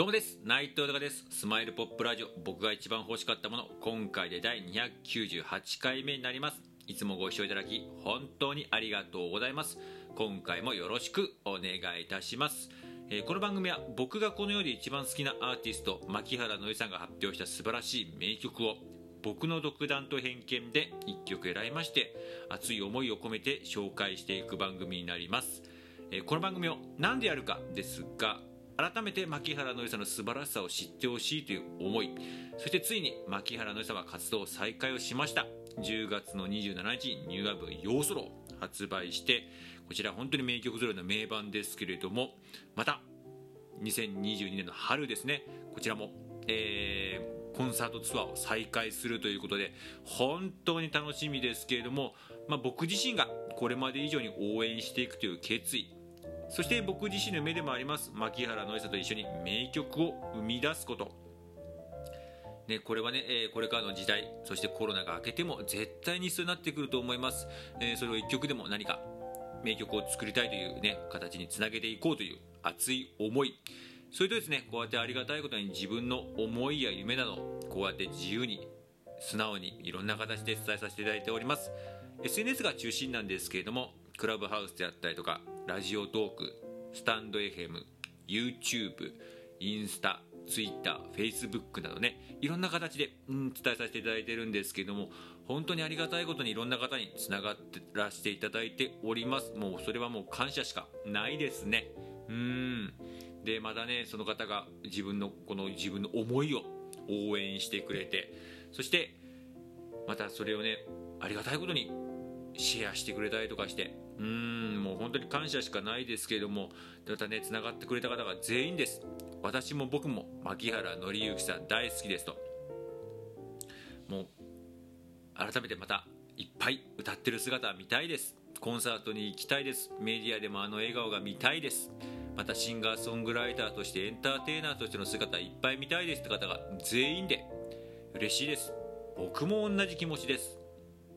どうもです。内藤隆です。スマイルポップラジオ。僕が一番欲しかったもの。今回で第298回目になります。いつもご視聴いただき本当にありがとうございます。今回もよろしくお願いいたします。えーこの番組は僕がこの世で一番好きなアーティスト牧原のりさんが発表した素晴らしい名曲を僕の独断と偏見で1曲選びまして熱い思いを込めて紹介していく番組になります。えーこの番組を何でやるかですが改めて牧原のりさの素晴らしさを知ってほしいという思い。そしてついに牧原のりさは活動再開をしました。10月の27日にニューアルバム「ヨーソロ」発売してこちら本当に名曲揃いの名盤ですけれどもまた2022年の春ですね。こちらも、えーコンサートツアーを再開するということで本当に楽しみですけれども、まあ、僕自身がこれまで以上に応援していくという決意そして僕自身の目でもあります牧原のりさと一緒に名曲を生み出すこと。ね、これはね、えこれからの時代そしてコロナが明けても絶対に必要になってくると思います、えそれを一曲でも何か名曲を作りたいというね形につなげていこうという熱い思い。それとですねこうやってありがたいことに自分の思いや夢などこうやって自由に素直にいろんな形で伝えさせていただいております。SNS が中心なんですけれどもクラブハウスであったりとかラジオトークスタンド FM YouTube インスタ TwitterFacebook などねいろんな形で、うん、伝えさせていただいてるんですけども本当にありがたいことにいろんな方につながってらしていただいております。もうそれはもう感謝しかないですね。うん。でまたねその方が自分のこの自分の思いを応援してくれてそしてまたそれをねありがたいことにシェアしてくれたりとかしてうんもう本当に感謝しかないですけれどもまたねつながってくれた方が全員です。私も僕も牧原紀之さん大好きですと。もう改めてまたいっぱい歌ってる姿見たいです。コンサートに行きたいです。メディアでもあの笑顔が見たいです。またシンガーソングライターとしてエンターテイナーとしての姿いっぱい見たいですって方が全員で嬉しいです。僕も同じ気持ちです。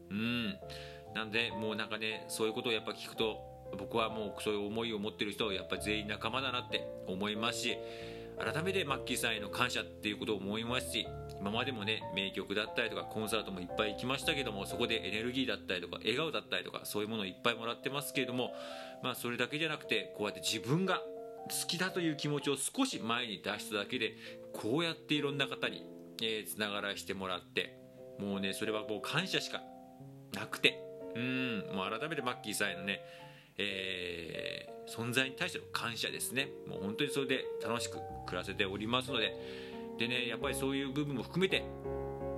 うん。なんでもうなんかねそういうことをやっぱ聞くと僕はもうそういう思いを持ってる人はやっぱ全員仲間だなって思いますし改めてマッキーさんへの感謝っていうことを思いますし今までもね名曲だったりとかコンサートもいっぱい行きましたけどもそこでエネルギーだったりとか笑顔だったりとかそういうものをいっぱいもらってますけれどもまあそれだけじゃなくてこうやって自分が好きだという気持ちを少し前に出しただけでこうやっていろんな方にえーつながらしてもらってもうねそれはもう感謝しかなくてうん。もう改めてマッキーさんへのねえー存在に対しての感謝ですね。もう本当にそれで楽しく暮らせておりますので。でねやっぱりそういう部分も含めて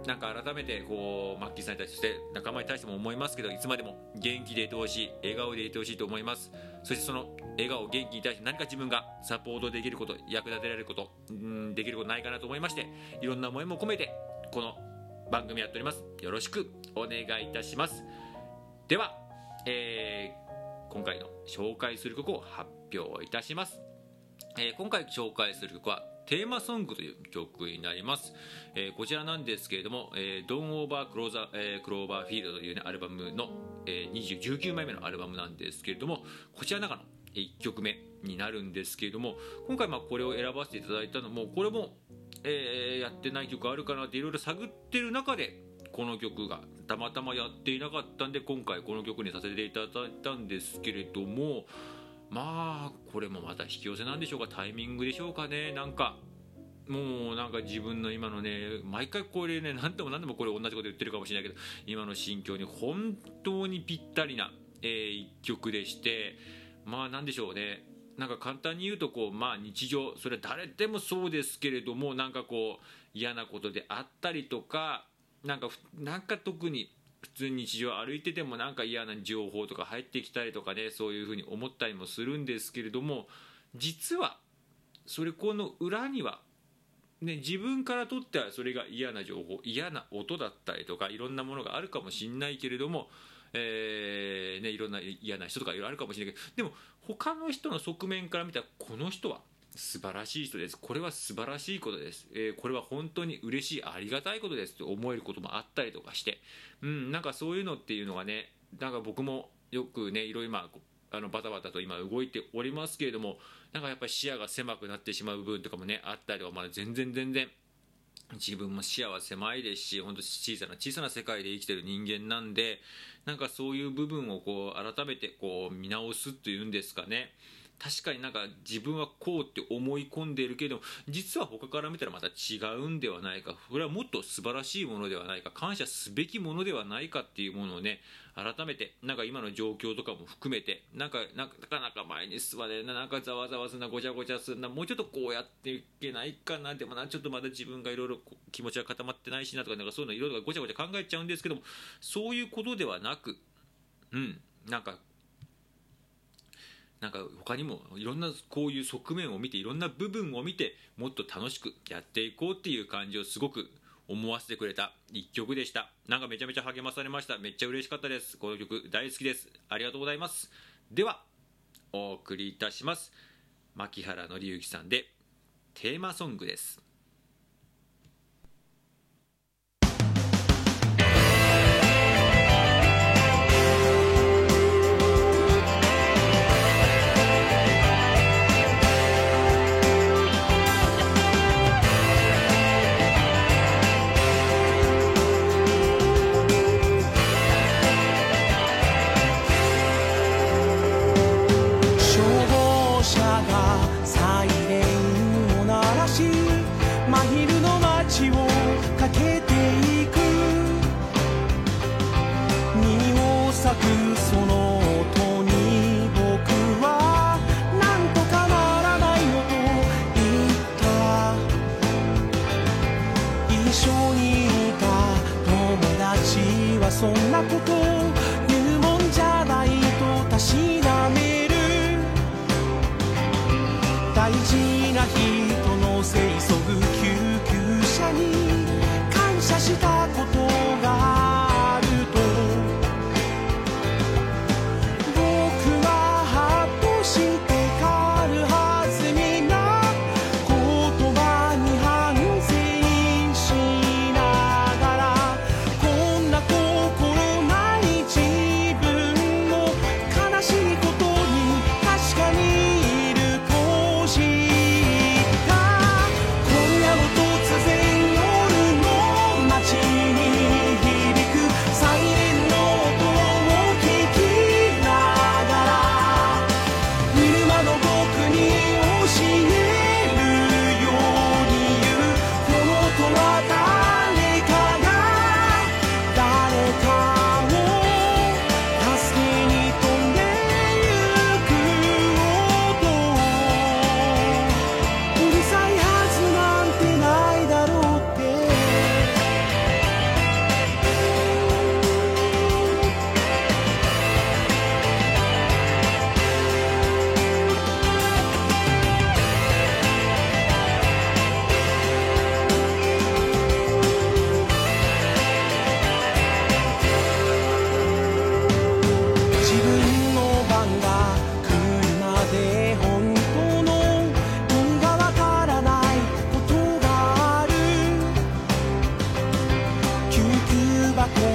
なんか改めてこうマッキーさんに対して仲間に対しても思いますけどいつまでも元気でいてほしい笑顔でいてほしいと思います。そしてその笑顔元気に対して何か自分がサポートできること役立てられることうんできることないかなと思いましていろんな思いも込めてこの番組やっております。よろしくお願いいたします。では、えー今回の紹介する曲を発表いたします、えー今回紹介する曲はテーマソングという曲になります、えーこちらなんですけれども「えー、Don't Over Clover、えー、クローバーフィールド」という、ね、アルバムの、えー19枚目のアルバムなんですけれどもこちらの中の1曲目になるんですけれども今回まあこれを選ばせていただいたのもこれも、えーやってない曲あるかなっていろいろ探ってる中でこの曲がたまたまやっていなかったんで今回この曲にさせていただいたんですけれどもまあこれもまた引き寄せなんでしょうか？タイミングでしょうかね？なんかもうなんか自分の今のね毎回これね何でも何でもこれ同じこと言ってるかもしれないけど今の心境に本当にぴったりな、えー一曲でしてまあなんでしょうね？なんか簡単に言うとこうまあ日常それは誰でもそうですけれどもなんかこう嫌なことであったりとかなんかなんか特に普通に日常歩いててもなんか嫌な情報とか入ってきたりとかねそういうふうに思ったりもするんですけれども実はそれこの裏にはね、自分からとってはそれが嫌な情報嫌な音だったりとかいろんなものがあるかもしれないけれども、えーね、いろんな嫌な人とかいろいろあるかもしれないけどでも他の人の側面から見たらこの人は素晴らしい人です。これは素晴らしいことです、えーこれは本当に嬉しいありがたいことですと思えることもあったりとかして、うん、なんかそういうのっていうのがねなんか僕もよくねいろいろまあのバタバタと今動いておりますけれどもなんかやっぱり視野が狭くなってしまう部分とかもねあったりはまだ全然全然自分も視野は狭いですし本当小さな小さな世界で生きてる人間なんでなんかそういう部分をこう改めてこう見直すっていうんですかね。確かになんか自分はこうって思い込んでいるけれども実は他から見たらまた違うんではないかこれはもっと素晴らしいものではないか感謝すべきものではないかっていうものをね改めてなんか今の状況とかも含めてなんかなかなか前に進まねえななんかざわざわすんなごちゃごちゃすんなもうちょっとこうやっていけないかなでもなちょっとまだ自分がいろいろ気持ちが固まってないしなとかなんかそういうのいろいろごちゃごちゃ考えちゃうんですけどもそういうことではなくうんなんかなんか他にもいろんなこういう側面を見ていろんな部分を見てもっと楽しくやっていこうっていう感じをすごく思わせてくれた一曲でした。なんかめちゃめちゃ励まされました。めっちゃ嬉しかったです。この曲大好きです。ありがとうございます。ではお送りいたします。牧原紀之さんでテーマソングです。rock